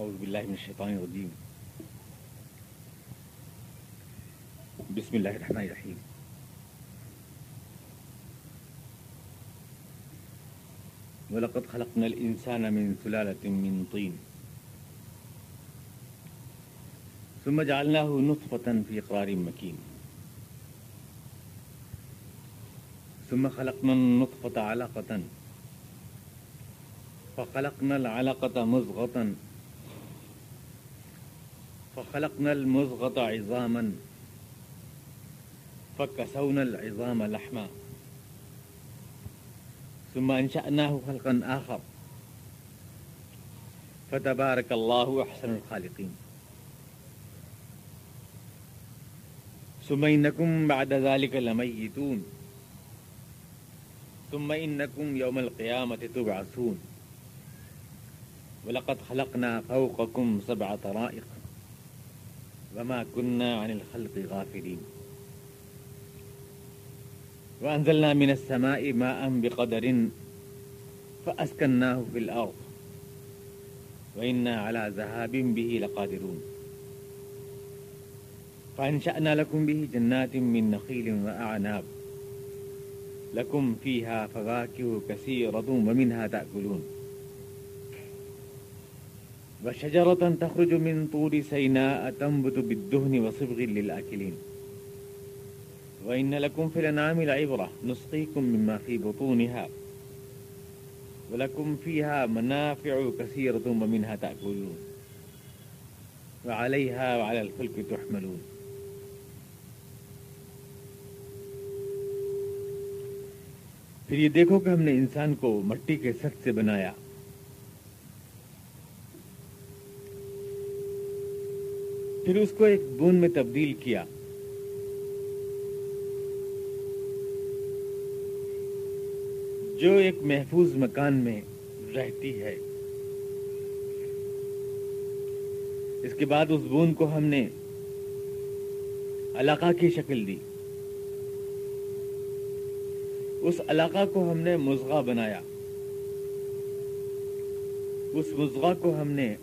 أعوذ بالله من الشيطان الرجيم بسم الله الرحمن الرحيم ولقد خلقنا الإنسان من سلالة من طين ثم جعلناه نطفة في قرار مكين۔ ثم خلقنا النطفة علقة۔ فخلقنا العلقة مزغة۔ فخلقنا المزغة عظاما. فكسونا العظام لحما. ثم أنشأناه خلقا آخر. فتبارك الله أحسن الخالقين. ثم إنكم بعد ذلك لميتون. ثم إنكم يوم القيامة تبعثون. ولقد خلقنا فوقكم سبع طرائق. وما كنا عن الخلق غافلين. وأنزلنا من السماء ماء بقدر فأسكناه في الأرض. وإنا على ذهاب به لقادرون. فأنشأنا لكم به جنات من نخيل وأعناب. لكم فيها فواكه كثيرة ومنها تأكلون. وشجرة تخرج من طور سيناء تنبت بالدهن وصبغ للآكلين. وإن لكم في الأنعام لعبرة نسقيكم مما في بطونها. ولكم فيها منافع كثيرة ومنها تأكلون. وعليها وعلى الفلك تحملون. پھر یہ دیکھو کہ ہم نے انسان کو مٹی کے سخت سے بنایا۔ پھر اس کو ایک بون میں تبدیل کیا۔ جو ایک محفوظ مکان میں رہتی ہے۔ اس کے بعد اس بون کو ہم نے علاقہ کی شکل دی۔ اس علاقہ کو ہم نے مزغہ بنایا۔ اس مزغہ کو ہم نے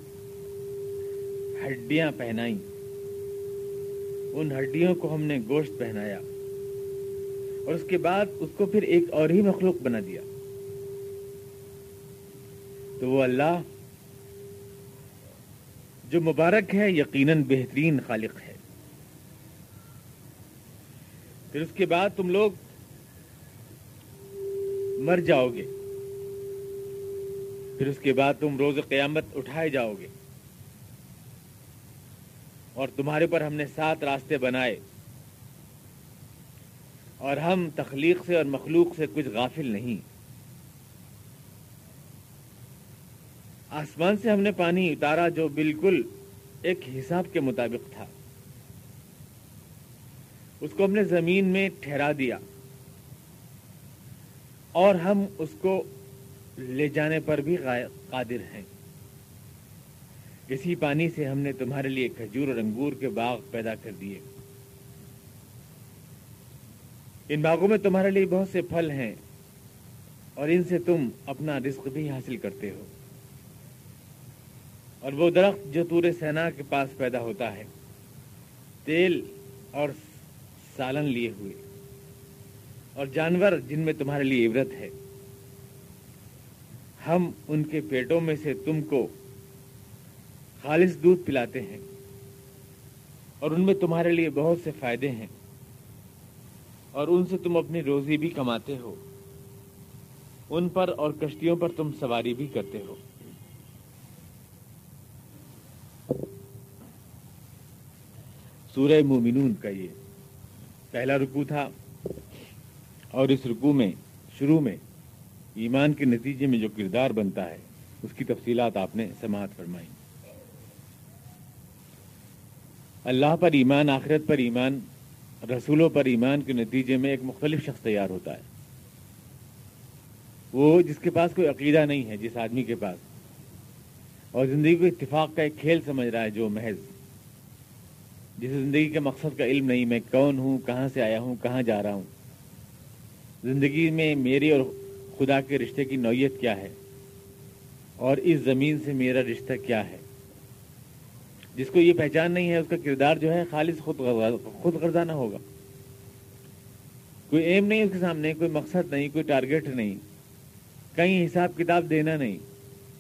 ہڈیاں پہنائی ان ہڈیوں کو ہم نے گوشت پہنایا اور اس کے بعد اس کو پھر ایک اور ہی مخلوق بنا دیا۔ تو وہ اللہ جو مبارک ہے، یقیناً بہترین خالق ہے۔ پھر اس کے بعد تم لوگ مر جاؤ گے۔ پھر اس کے بعد تم روز قیامت اٹھائے جاؤ گے۔ اور تمہارے پر ہم نے سات راستے بنائے۔ اور ہم تخلیق سے اور مخلوق سے کچھ غافل نہیں۔ آسمان سے ہم نے پانی اتارا جو بالکل ایک حساب کے مطابق تھا۔ اس کو ہم نے زمین میں ٹھہرا دیا۔ اور ہم اس کو لے جانے پر بھی قادر ہیں۔ اسی پانی سے ہم نے تمہارے لیے کھجور اور انگور کے باغ پیدا کر دیے۔ ان باغوں میں تمہارے لیے بہت سے پھل ہیں اور ان سے تم اپنا رزق بھی حاصل کرتے ہو۔ اور وہ درخت جو تور سینا کے پاس پیدا ہوتا ہے، تیل اور سالن لیے ہوئے۔ اور جانور جن میں تمہارے لیے عبرت ہے، ہم ان کے پیٹوں میں سے تم کو خالص دودھ پلاتے ہیں اور ان میں تمہارے لیے بہت سے فائدے ہیں اور ان سے تم اپنی روزی بھی کماتے ہو۔ ان پر اور کشتیوں پر تم سواری بھی کرتے ہو۔ سورہ مومنون کا یہ پہلا رکو تھا اور اس رکو میں، شروع میں ایمان کے نتیجے میں جو کردار بنتا ہے، اس کی تفصیلات آپ نے سماعت فرمائی۔ اللہ پر ایمان، آخرت پر ایمان، رسولوں پر ایمان کے نتیجے میں ایک مختلف شخص تیار ہوتا ہے۔ وہ جس کے پاس کوئی عقیدہ نہیں ہے، جس آدمی کے پاس۔ اور زندگی کو اتفاق کا ایک کھیل سمجھ رہا ہے، جو محض۔ جس زندگی کے مقصد کا علم نہیں، میں کون ہوں، کہاں سے آیا ہوں، کہاں جا رہا ہوں۔ زندگی میں میری اور خدا کے رشتے کی نوعیت کیا ہے؟ اور اس زمین سے میرا رشتہ کیا ہے؟ جس کو یہ پہچان نہیں ہے، اس کا کردار جو ہے، خالص خود خود غرضانہ ہوگا۔ کوئی ایم نہیں اس کے سامنے، کوئی مقصد نہیں، کوئی ٹارگیٹ نہیں۔ کہیں حساب کتاب دینا نہیں،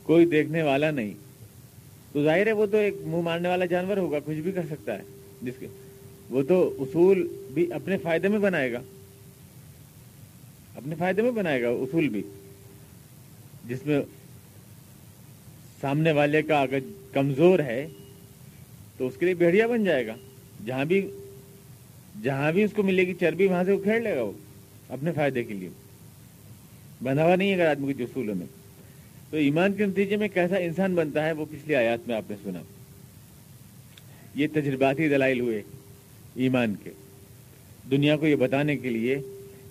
کوئی دیکھنے والا نہیں۔ تو ظاہر ہے وہ تو ایک منہ مارنے والا جانور ہوگا، کچھ بھی کر سکتا ہے۔ جس کے وہ تو اصول بھی اپنے فائدے میں بنائے گا۔ اپنے فائدے میں بنائے گا، اصول بھی۔ جس میں سامنے والے کا اگر کمزور ہے تو اس کے لیے بھیڑیا بن جائے گا۔ جہاں بھی جہاں بھی اس کو ملے گی چربی وہاں سے وہ کھیڑ لے گا وہ، اپنے فائدے کے لیے۔ بندھا ہوا نہیں ہے اگر آدمی کے اصولوں میں۔ تو ایمان کے نتیجے میں کیسا انسان بنتا ہے وہ پچھلی آیات میں آپ نے سنا۔ یہ تجرباتی دلائل ہوئے ایمان کے۔ دنیا کو یہ بتانے کے لیے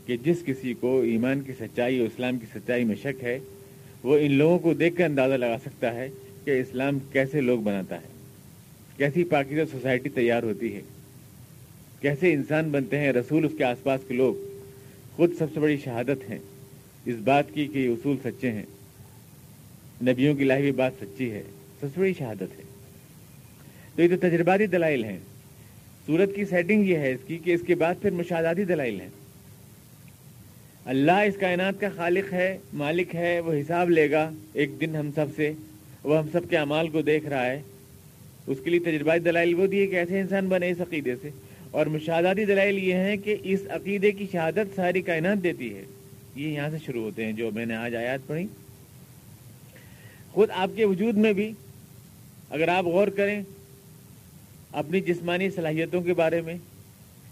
کہ جس کسی کو ایمان کی سچائی اور اسلام کی سچائی میں شک ہے، وہ ان لوگوں کو دیکھ کر اندازہ لگا سکتا ہے کہ اسلام کیسے لوگ بناتا ہے۔ کیسی پاکیزہ سوسائٹی تیار ہوتی ہے؟ کیسے انسان بنتے ہیں؟ رسول اس کے آس پاس کے لوگ خود سب سے بڑی شہادت ہیں۔ اس بات کی کہ یہ اصول سچے ہیں۔ نبیوں کی لائی ہوئی بات سچی ہے۔ سب سے بڑی شہادت ہے۔ تو یہ تو تجرباتی دلائل ہیں۔ سورت کی سیٹنگ یہ ہے اس کی کہ اس کے بعد پھر مشاہداتی دلائل ہیں۔ اللہ اس کائنات کا خالق ہے، مالک ہے، وہ حساب لے گا۔ ایک دن ہم سب سے، وہ ہم سب کے اعمال کو دیکھ رہا ہے۔ اس کے لیے تجرباتی دلائل وہ دیے کہ ایسے انسان بنے اس عقیدے سے۔ اور مشاہداتی دلائل یہ ہیں کہ اس عقیدے کی شہادت ساری کائنات دیتی ہے۔ یہ یہاں سے شروع ہوتے ہیں، جو میں نے آج آیات پڑھی۔ خود آپ کے وجود میں بھی اگر آپ غور کریں اپنی جسمانی صلاحیتوں کے بارے میں،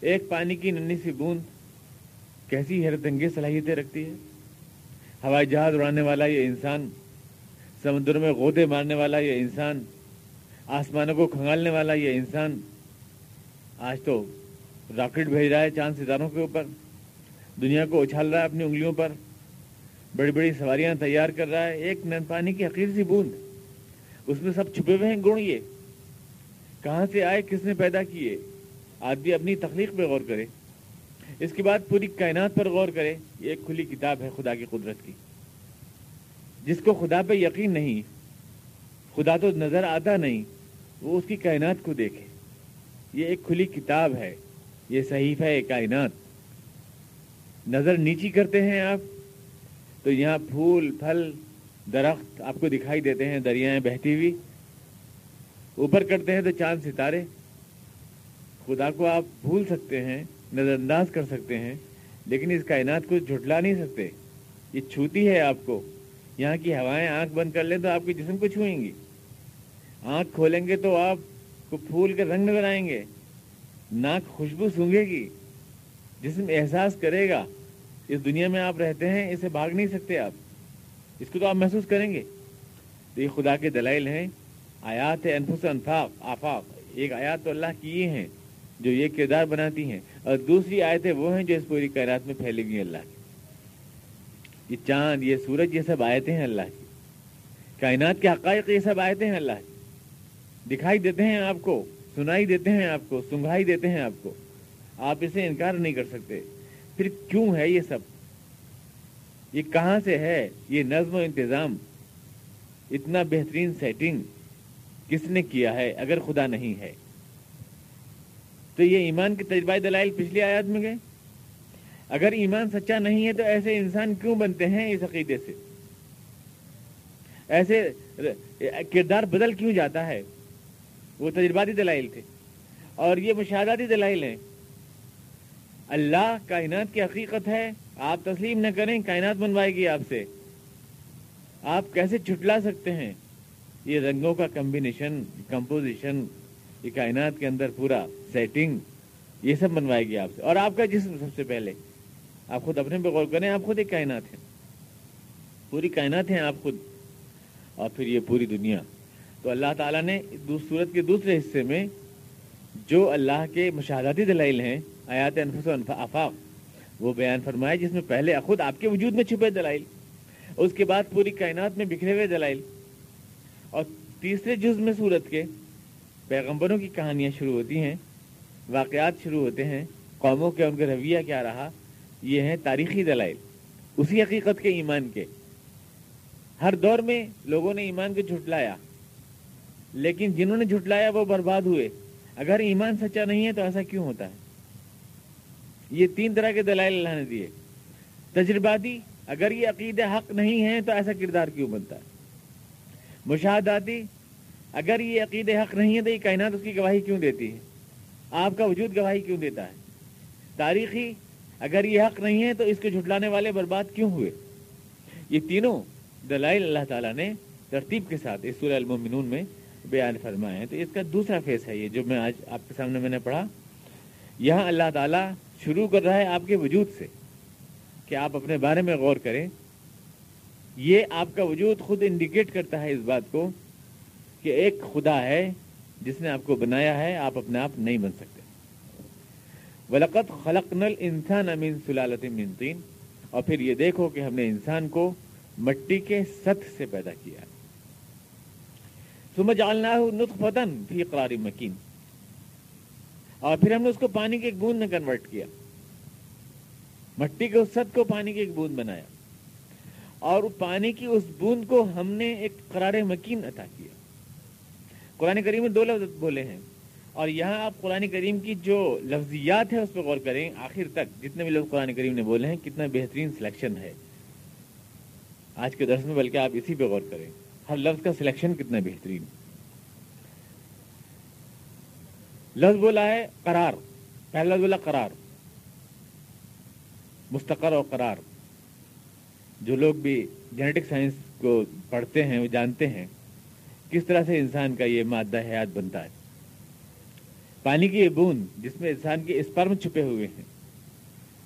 ایک پانی کی ننی سی بوند کیسی حیرت انگیز صلاحیتیں رکھتی ہے؟ ہوائی جہاز اڑانے والا یہ انسان، سمندر میں غودے مارنے والا یہ انسان آسمانوں کو کھنگالنے والا یہ انسان آج تو راکٹ بھیج رہا ہے چاند ستاروں کے اوپر۔ دنیا کو اچھال رہا ہے اپنی انگلیوں پر۔ بڑی بڑی سواریاں تیار کر رہا ہے۔ ایک نن پانی کی حقیر سی بوند۔ اس میں سب چھپے ہوئے ہیں گڑ یہ۔ کہاں سے آئے؟ کس نے پیدا کیے؟ آدمی اپنی تخلیق پہ غور کرے۔ اس کے بعد پوری کائنات پر غور کرے۔ یہ ایک کھلی کتاب ہے خدا کی قدرت کی۔ جس کو خدا پہ یقین نہیں، خدا تو نظر آتا نہیں۔ وہ اس کی کائنات کو دیکھے۔ یہ ایک کھلی کتاب ہے۔ یہ صحیفہ ہے کائنات۔ نظر نیچی کرتے ہیں آپ۔ تو یہاں پھول، پھل، درخت آپ کو دکھائی دیتے ہیں، دریائیں بہتی ہوئی۔ اوپر کرتے ہیں تو چاند ستارے۔ خدا کو آپ بھول سکتے ہیں نظر انداز کر سکتے ہیں، لیکن اس کائنات کو جھٹلا نہیں سکتے۔ یہ چھوتی ہے آپ کو۔ یہاں کی ہوائیں آنکھ بند کر لیں تو آپ کے جسم کو چھوئیں گی۔ آنکھ کھولیں گے تو آپ کو پھول کے رنگ نظر آئیں گے۔ ناک خوشبو سونگے گی۔ جسم احساس کرے گا اس دنیا میں آپ رہتے ہیں، اسے بھاگ نہیں سکتے آپ۔ اس کو تو آپ محسوس کریں گے۔ تو یہ خدا کے دلائل ہیں۔ آیات انفس انفاق، آفاق۔ ایک آیات تو اللہ کی یہ ہیں، جو یہ کردار بناتی ہیں۔ اور دوسری آیتیں وہ ہیں جو اس پوری کائنات میں پھیلی ہوئی اللہ کی۔ یہ چاند، یہ سورج، یہ سب آیتیں ہیں اللہ کی۔ کائنات کے حقائق، یہ سب آیتیں ہیں اللہ کی۔ دکھائی دیتے ہیں آپ کو، سنائی دیتے ہیں آپ کو، سنگھائی دیتے ہیں آپ کو۔ آپ اسے انکار نہیں کر سکتے۔ پھر کیوں ہے یہ سب؟ یہ کہاں سے ہے یہ نظم و انتظام؟ اتنا بہترین سیٹنگ کس نے کیا ہے اگر خدا نہیں ہے؟ تو یہ ایمان کے تجربہ دلائل پچھلی آیات میں گئے؟ اگر ایمان سچا نہیں ہے تو ایسے انسان کیوں بنتے ہیں اس عقیدے سے؟ ایسے کردار بدل کیوں جاتا ہے؟ وہ تجرباتی دلائل تھے اور یہ مشاہداتی دلائل ہیں۔ اللہ کائنات کی حقیقت ہے، آپ تسلیم نہ کریں، کائنات بنوائے گی آپ سے۔ آپ کیسے چھٹلا سکتے ہیں؟ یہ رنگوں کا کمبینیشن کمپوزیشن یہ کائنات کے اندر پورا سیٹنگ یہ سب بنوائے گی آپ سے۔ اور آپ کا جسم سب سے پہلے۔ آپ خود اپنے پہ غور کریں، آپ خود ایک کائنات ہیں۔ پوری کائنات ہیں، آپ خود۔ اور پھر یہ پوری دنیا۔ تو اللہ تعالیٰ نے سورت کے دوسرے حصے میں جو اللہ کے مشاہداتی دلائل ہیں، آیات انفس و آفاق، وہ بیان فرمائے جس میں پہلے خود آپ کے وجود میں چھپے دلائل، اس کے بعد پوری کائنات میں بکھرے ہوئے دلائل، اور تیسرے جز میں سورت کے پیغمبروں کی کہانیاں شروع ہوتی ہیں، واقعات شروع ہوتے ہیں، قوموں کے ان کا رویہ کیا رہا، یہ ہیں تاریخی دلائل، اسی حقیقت کے ایمان کے۔ ہر دور میں لوگوں نے ایمان کو جھٹلایا۔ لیکن جنہوں نے جھٹلایا وہ برباد ہوئے۔ اگر ایمان سچا نہیں ہے تو ایسا کیوں ہوتا ہے؟ یہ تین طرح کے دلائل اللہ نے دیے۔ تجرباتی، اگر یہ عقید حق نہیں ہے تو ایسا کردار کیوں بنتا ہے؟ مشاہداتی، اگر یہ عقید حق نہیں ہے تو یہ کائنات اس کی گواہی کیوں دیتی ہے؟ آپ کا وجود گواہی کیوں دیتا ہے؟ تاریخی، اگر یہ حق نہیں ہے تو اس کو جھٹلانے والے برباد کیوں ہوئے؟ یہ تینوں دلائل اللہ تعالیٰ نے ترتیب کے ساتھ اس سورہ المومنون میں بیان فرمائے ہیں۔ تو اس کا دوسرا فیس ہے یہ جو میں آج آپ کے سامنے میں نے پڑھا۔ یہاں اللہ تعالیٰ شروع کر رہا ہے آپ کے وجود سے کہ آپ اپنے بارے میں غور کریں۔ یہ آپ کا وجود خود انڈیکیٹ کرتا ہے اس بات کو کہ ایک خدا ہے جس نے آپ کو بنایا ہے، آپ اپنے آپ نہیں بن سکتے۔ ولقت خلق نل انسان امین سلالت منتین اور پھر یہ دیکھو کہ ہم نے انسان کو مٹی کے ست سے پیدا کیا سمجھ آلنا نطفتن فی قرار مکین۔ اور پھر ہم نے اس کو پانی کے ایک بوند میں کنورٹ کیا۔ مٹی کے اس کو پانی کی ایک بوند بنایا۔ اور پانی کی اس بوند کو ہم نے ایک قرار مکین عطا کیا۔ قرآن کریم میں دو لفظ بولے ہیں۔ اور یہاں آپ قرآن کریم کی جو لفظیات ہے اس پہ غور کریں، آخر تک جتنے بھی لوگ قرآن کریم نے بولے ہیں، کتنا بہترین سلیکشن ہے۔ آج کے درس میں بلکہ آپ اسی پہ غور کریں۔ ہر لفظ کا سلیکشن کتنا بہترین لفظ بولا ہے قرار، پہلا لفظ بولا قرار، مستقر اور قرار۔ جو لوگ بھی جینیٹک سائنس کو پڑھتے ہیں، وہ جانتے ہیں کس طرح سے انسان کا یہ مادہ حیات بنتا ہے۔ پانی کی یہ بوند جس میں انسان کے اسپرم چھپے ہوئے ہیں۔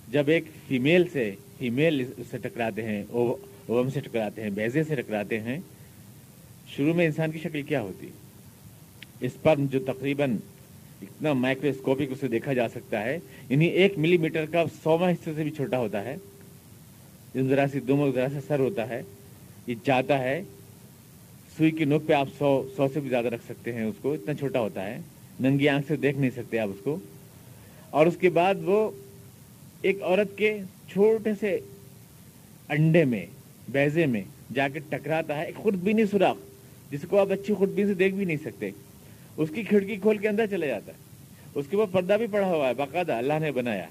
جب ایک فیمیل سے فیمیل سے ٹکراتے ہیں اوم سے ٹکراتے ہیں بیزے سے ٹکراتے ہیں شروع میں انسان کی شکل کیا ہوتی؟ اسپرم جو تقریباً اتنا مائکروسکوپک اسے دیکھا جا سکتا ہے یعنی ایک ملی میٹر کا سواں حصے سے بھی چھوٹا ہوتا ہے۔ ذرا سی دو ذرا سے سر ہوتا ہے۔ یہ جاتا ہے۔ سوئی کی نوک پہ آپ سو سو سے بھی زیادہ رکھ سکتے ہیں اس کو، اتنا چھوٹا ہوتا ہے۔ ننگی آنکھ سے دیکھ نہیں سکتے آپ اس کو۔ اور اس کے بعد وہ ایک عورت کے چھوٹے سے انڈے میں بیزے میں جا کے ٹکراتا ہے۔ ایک خودبینی سوراخ۔ جس کو آپ اچھی خودبین سے دیکھ بھی نہیں سکتے۔ اس کی کھڑکی کھول کے اندر چلا جاتا ہے۔ اس کے بعد پردہ بھی پڑا ہوا ہے، باقاعدہ اللہ نے بنایا۔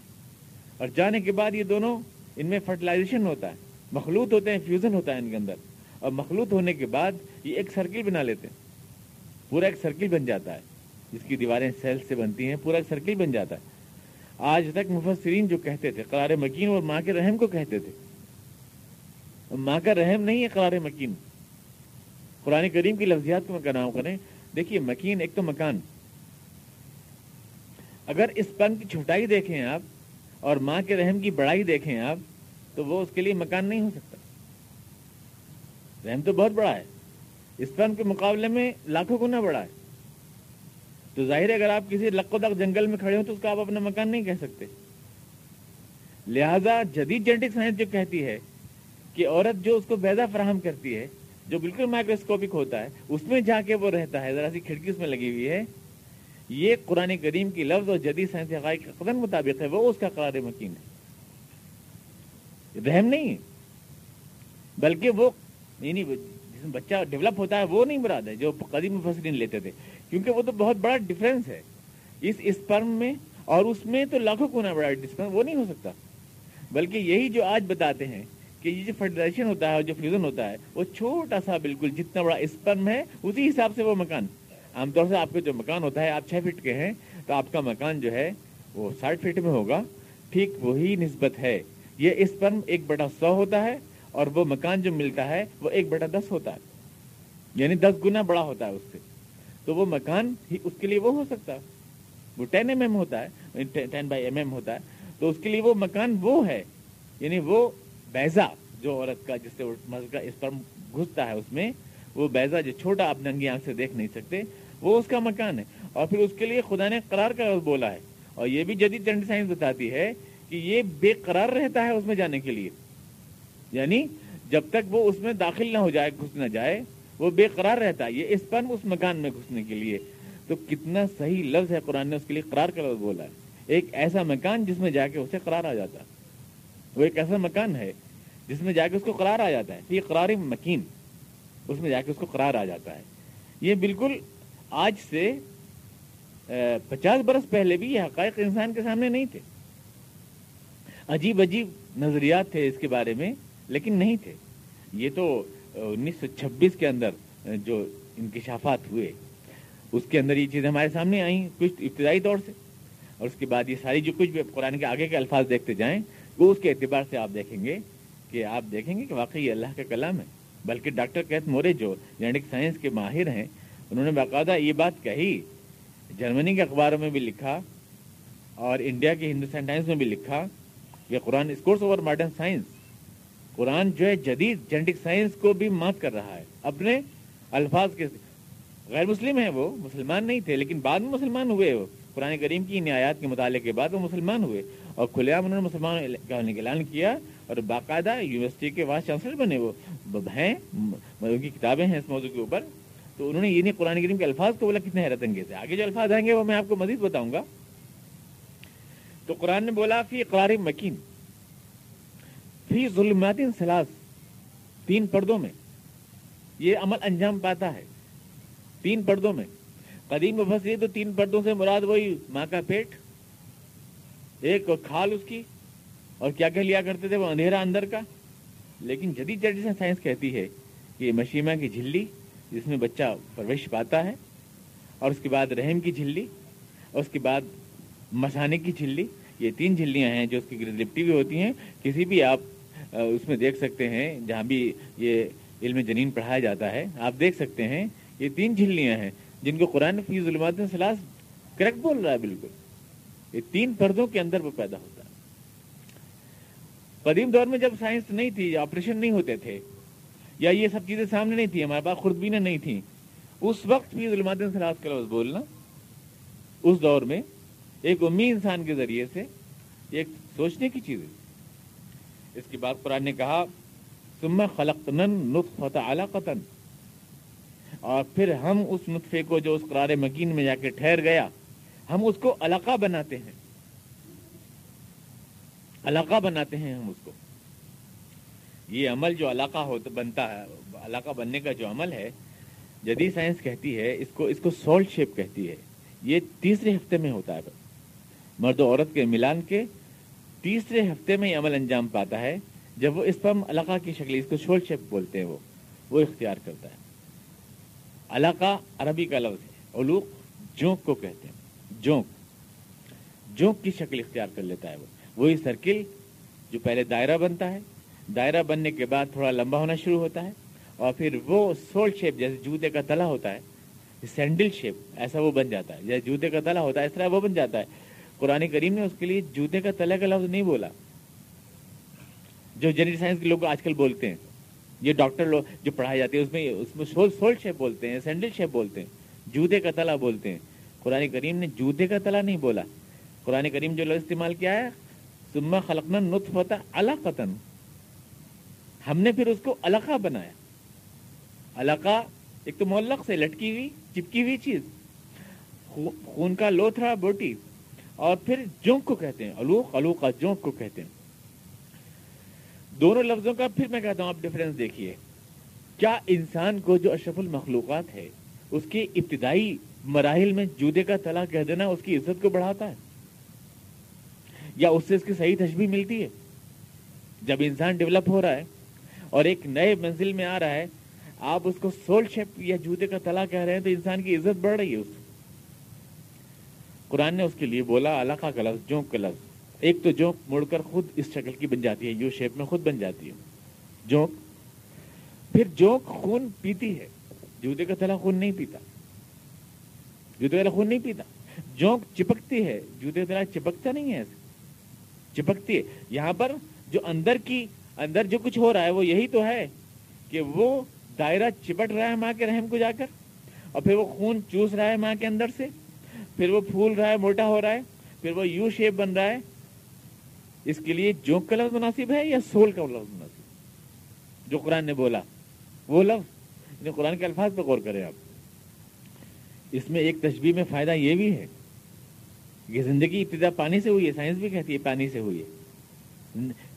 اور جانے کے بعد یہ دونوں ان میں فرٹیلائزیشن ہوتا ہے۔ مخلوط ہوتے ہیں فیوزن ہوتا ہے ان کے اندر۔ اور مخلوط ہونے کے بعد یہ ایک سرکل بنا لیتے ہیں۔ پورا ایک سرکل بن جاتا ہے۔ جس کی دیواریں سیل سے بنتی ہیں، پورا ایک سرکل بن جاتا ہے۔ آج تک مفسرین جو کہتے تھے، قرار مکین اور ماں کے رحم کو کہتے تھے۔ ماں کا رحم نہیں ہے، قرار مکین۔ قرآن کریم کی لفظیات کو نام کریں۔ دیکھیے، مکین ایک تو مکان۔ اگر اس پن کی چھوٹائی دیکھیں آپ اور ماں کے رحم کی بڑائی دیکھیں آپ، تو وہ اس کے لیے مکان نہیں ہو سکتا۔ رحم تو بہت بڑا ہے۔ اس پن کے مقابلے میں لاکھوں گنا بڑا ہے۔ تو ظاہر ہے، اگر آپ کسی لقو تک جنگل میں کھڑے ہو تو اس کا آپ اپنا مکان نہیں کہہ سکتے۔ لہذا جدید جینٹک سائنس جو کہتی ہے کہ عورت جو اس کو بیدا فراہم کرتی ہے جو بالکل مائکروسکوپک ہوتا ہے، اس میں جا کے وہ رہتا ہے۔ ذرا سی کھڑکی اس میں لگی ہوئی ہے۔ یہ قرآن کریم کی لفظ اور جدید سائنس حقائق کے قدم مطابق ہے، وہ اس کا قرار مکین ہے۔ رحم نہیں بلکہ وہ یعنی جس میں بچہ ڈیولپ ہوتا ہے، وہ نہیں مراد ہے، جو قدیم مفسرین لیتے تھے۔ کیونکہ وہ تو بہت بڑا ڈفرینس ہے۔ اس اسپرم میں اور اس میں تو لاکھوں کو نہ بڑا ڈسپرم وہ نہیں ہو سکتا۔ بلکہ یہی جو آج بتاتے ہیں کہ یہ جو فرٹیلائزیشن ہوتا ہے جو فیوزن ہوتا ہے، وہ چھوٹا سا بالکل جتنا بڑا اسپرم ہے، اسی حساب سے وہ مکان۔ عام طور سے آپ کا جو مکان ہوتا ہے، آپ چھ فٹ کے ہیں، تو آپ کا مکان جو ہے، وہ ساٹھ فٹ میں ہوگا۔ ٹھیک وہی نسبت ہے۔ یہ اسپرم ایک بٹا سو ہوتا ہے اور وہ مکان جو ملتا ہے، وہ ایک بٹا دس ہوتا ہے۔ یعنی دس گنا بڑا ہوتا ہے اس سے۔ تو وہ مکان ہی اس کے لیے وہ ہو سکتا ہے۔ وہ ٹین ایم ایم ہوتا ہے یعنی ٹین بائی ایم ایم ہوتا ہے۔ تو اس کے لیے وہ مکان وہ ہے۔ یعنی وہ بیزا جو عورت کا جس سے کا اسپرم گھستا ہے اس میں، وہ بیزا جو چھوٹا آپ ننگی آنکھ سے دیکھ نہیں سکتے، وہ اس کا مکان ہے۔ اور پھر اس کے لیے خدا نے قرار کا بولا ہے۔ اور یہ بھی جدید جنڈ سائنس بتاتی ہے کہ یہ بے قرار رہتا ہے اس میں جانے کے لیے۔ یعنی جب تک وہ اس میں داخل نہ ہو جائے، گھس نہ جائے، وہ بے قرار رہتا ہے۔ یہ اسپن اس مکان میں گھسنے کے لیے۔ تو کتنا صحیح لفظ ہے قرآن نے اس کے لیے قرار کا لفظ بولا ہے۔ ایک ایسا مکان جس میں جا کے اسے قرار آ جاتا۔ ہے وہ ایک ایسا مکان ہے جس میں جا کے اس کو قرار آ جاتا ہے۔ یہ قرار مکین، اس میں جا کے اس کو قرار آ جاتا ہے۔ یہ بالکل آج سے پچاس برس پہلے بھی یہ حقائق انسان کے سامنے نہیں تھے۔ عجیب عجیب نظریات تھے اس کے بارے میں، لیکن نہیں تھے۔ یہ تو انیس سو چھبیس کے اندر جو انکشافات ہوئے، اس کے اندر یہ چیزیں ہمارے سامنے آئیں کچھ ابتدائی طور سے۔ اور اس کے بعد یہ ساری جو کچھ بھی قرآن کے آگے کے الفاظ دیکھتے جائیں وہ اس کے اعتبار سے آپ دیکھیں گے کہ آپ دیکھیں گے کہ واقعی یہ اللہ کا کلام ہے، بلکہ ڈاکٹر کیت مورے جو یعنی جینٹک سائنس کے ماہر ہیں، انہوں نے باقاعدہ یہ بات کہی، جرمنی کے اخباروں میں بھی لکھا اور انڈیا کے ہندوستان ٹائمس میں بھی لکھا کہ Quran scores over modern science Quran جو ہے جدید جینٹک سائنس کو بھی مات کر رہا ہے۔ اپنے الفاظ کے غیر مسلم ہیں وہ، مسلمان نہیں تھے، لیکن بعد میں مسلمان ہوئے وہ۔ قرآن کریم کی نایات کے مطالعے کے بعد وہ مسلمان ہوئے۔ اور کھلے عام انہوں نے مسلمان کا اعلان کیا اور باقاعدہ یونیورسٹی کے وائس چانسلر بنے وہ۔ ہیں ان کی کتابیں ہیں اس موضوع کے اوپر۔ تو انہوں نے یہ نہیں قرآن کریم کے الفاظ کو بولا کتنے حیرت انگیز ہے آگے جو الفاظ آئیں گے وہ میں آپ کو مزید بتاؤں گا۔ تو قرآن نے بولا، فی اقرار مکین، فی ظلمات سلاس، تین پردوں میں۔ یہ عمل انجام پاتا ہے۔ تین پردوں میں۔ قدیم یہ تو تین پردوں سے مراد وہی ماں کا پیٹ۔ ایک کھال اس کی۔ اور کیا کہہ لیا کرتے تھے وہ اندھیرا اندر کا۔ لیکن جدید جدید سائنس کہتی ہے کہ مشیمہ کی جھلی جس میں بچہ پرورش پاتا ہے، اور اس کے بعد رحم کی جھلی، اور اس کے بعد مسانے کی جھلی۔ یہ تین جھلیاں ہیں جو اس کی لپٹی بھی ہوتی ہیں۔ کسی بھی آپ اس میں دیکھ سکتے ہیں جہاں بھی یہ علم جنین پڑھایا جاتا ہے، آپ دیکھ سکتے ہیں یہ تین جھلیاں ہیں جن کو قرآن فی ظلمات سلاس کریکٹ بول رہا ہے بالکل۔ یہ تین پردوں کے اندر وہ پیدا ہوتا ہے۔ قدیم دور میں جب سائنس نہیں تھی، آپریشن نہیں ہوتے تھے، یا یہ سب چیزیں سامنے نہیں تھی ہمارے پاس خوردبینیں نہیں تھیں، اس وقت بھی ظلمات سلاس کا لفظ بولنا۔ اس دور میں ایک امی انسان کے ذریعے سے ایک سوچنے کی چیز ہے۔ اس کے بعد قرآن نے کہا سما خلق نطفت قطن اور پھر ہم اس نطفے کو جو اس قرار مکین میں جا کے ٹھہر گیا ہم اس کو علاقہ بناتے ہیں۔ علاقہ بناتے ہیں ہم اس کو۔ یہ عمل جو علاقہ ہوتا بنتا ہے، علاقہ بننے کا جو عمل ہے، جدید سائنس کہتی ہے، اس کو اس کو سالٹ شیپ کہتی ہے۔ یہ تیسرے ہفتے میں ہوتا ہے۔ مرد و عورت کے ملان کے تیسرے ہفتے میں یہ عمل انجام پاتا ہے، جب وہ اس پر علاقہ کی شکل، اس کو شول شیپ بولتے ہیں وہ۔ وہ اختیار کرتا ہے۔ علاقہ عربی کا لفظ ہے، علوق جونک کو کہتے ہیں۔ جونک جونک کی شکل اختیار کر لیتا ہے وہ۔ وہی سرکل جو پہلے دائرہ بنتا ہے، دائرہ بننے کے بعد تھوڑا لمبا ہونا شروع ہوتا ہے اور پھر وہ سول شیپ جیسے جوتے کا تلا ہوتا ہے سینڈل شیپ ایسا وہ بن جاتا ہے۔ جیسے جوتے کا تلا ہوتا ہے، اس طرح وہ بن جاتا ہے۔ قرآن کریم نے اس کے لیے جوتے کا تلے کا لفظ نہیں بولا۔ جو جنرل سائنس کے لوگ آج کل بولتے ہیں، یہ ڈاکٹر لوگ جو پڑھائے جاتے ہیں، اس میں اس میں سول شیپ بولتے ہیں سینڈل شیپ بولتے ہیں، جوتے کا تلا بولتے ہیں۔ قرآن کریم نے جوتے کا تلا نہیں بولا۔ قرآن کریم جو لفظ استعمال کیا ہے سما خلقنا نطف ہوتا ہم نے پھر اس کو القا بنایا۔ القا ایک تو مولق سے لٹکی ہوئی، چپکی ہوئی چیز۔ خون کا لوتھرا بوٹی۔ اور پھر جونک کو کہتے ہیں الوق الوقا جونک کو کہتے ہیں۔ دونوں لفظوں کا پھر میں کہتا ہوں، آپ ڈفرینس دیکھیے۔ کیا انسان کو جو اشرف المخلوقات ہے، اس کی ابتدائی مراحل میں جودے کا تلا کہہ دینا اس کی عزت کو بڑھاتا ہے۔ یا اس سے اس کی صحیح تشبیح ملتی ہے۔ جب انسان ڈیولپ ہو رہا ہے اور ایک نئے منزل میں آ رہا ہے، آپ اس کو سول شیپ یا جوتے کا تلا کہہ رہے ہیں تو انسان کی عزت بڑھ رہی ہے اس قرآن نے اس کے لیے بولا علاقہ کا لفظ جونک کا لفظ۔ ایک تو جونک مڑ کر خود اس شکل کی بن جاتی ہے یو شیپ میں خود بن جاتی ہے۔ جونک پھر جونک خون پیتی ہے۔ جوتے کا تلا خون نہیں پیتا۔ جوتے کا تلا خون نہیں پیتا۔ جونک چپکتی ہے جوتے کا تلا چپکتا نہیں ہے۔ چپکتی ہے۔ یہاں پر جو اندر کی، اندر جو کچھ ہو رہا ہے، وہ یہی تو ہے کہ وہ دائرہ چپٹ رہا ہے ماں کے رحم کو جا کر، اور پھر وہ خون چوس رہا ہے ماں کے اندر سے۔ پھر وہ پھول رہا ہے، موٹا ہو رہا ہے۔ پھر وہ یو شیپ بن رہا ہے۔ اس کے لیے جوک کا لفظ مناسب ہے یا سول کا لفظ مناسب؟ جو قرآن نے بولا۔ وہ لفظ قرآن کے الفاظ پہ غور کریں آپ۔ اس میں ایک تشبیح میں فائدہ یہ بھی ہے کہ زندگی ابتدا پانی سے ہوئی ہے، سائنس بھی کہتی ہے پانی سے ہوئی ہے۔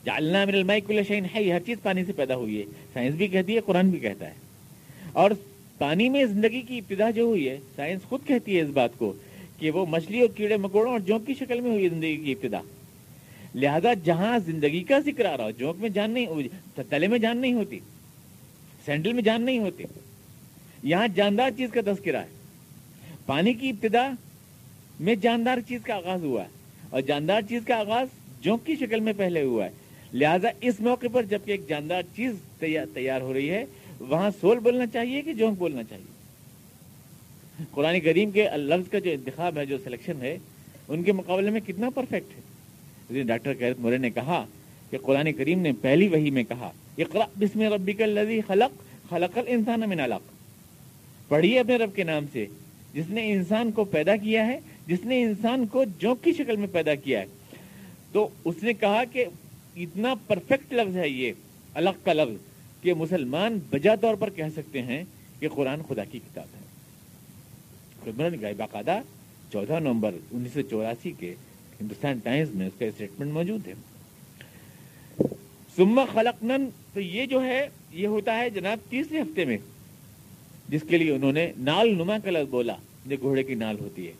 جالنا المائی کل شعین ہے ہر چیز پانی سے پیدا ہوئی ہے۔ سائنس بھی کہتی ہے، قرآن بھی کہتا ہے۔ اور پانی میں زندگی کی ابتدا جو ہوئی ہے، سائنس خود کہتی ہے اس بات کو کہ وہ مچھلی اور کیڑے، مکوڑوں اور جونک کی شکل میں ہوئی زندگی کی ابتدا۔ لہذا جہاں زندگی کا ذکر آ رہا ہو، جونک میں جان نہیں تلے میں جان نہیں ہوتی، سینڈل میں جان نہیں ہوتی، یہاں جاندار چیز کا تذکرہ ہے۔ پانی کی ابتدا میں جاندار چیز کا آغاز ہوا ہے اور جاندار چیز کا آغاز جونک کی شکل میں پہلے ہوا ہے۔ لہذا اس موقع پر جبکہ ایک جاندار چیز تیار ہو رہی ہے، وہاں سول بولنا چاہیے کہ جونک بولنا چاہیے؟ قرآن کریم کے لفظ کا جو انتخاب ہے، جو سلیکشن ہے، ان کے مقابلے میں کتنا پرفیکٹ ہے۔ ڈاکٹر قیرت مورے نے کہا کہ قرآن کریم نے پہلی وہی میں کہا اقرا بسم ربک الذی خلق خلق الانسان من علق۔ پڑھیے اپنے رب کے نام سے۔ جس نے انسان کو پیدا کیا ہے، جس نے انسان کو جوک کی شکل میں پیدا کیا ہے۔ تو اس نے کہا کہ اتنا پرفیکٹ لفظ ہے یہ، الگ کا لفظ، کہ مسلمان بجا طور پر کہہ سکتے ہیں کہ قرآن خدا کی کتاب ہے۔ باقاعدہ چودہ نومبر انیس سو چوراسی کے ہندوستان ٹائمز میں اس کا اسٹیٹمنٹ موجود ہے۔ سما خلقنن تو یہ جو ہے، یہ ہوتا ہے جناب تیسرے ہفتے میں۔ جس کے لیے انہوں نے نال نما کا لفظ بولا جو گھوڑے کی نال ہوتی ہے۔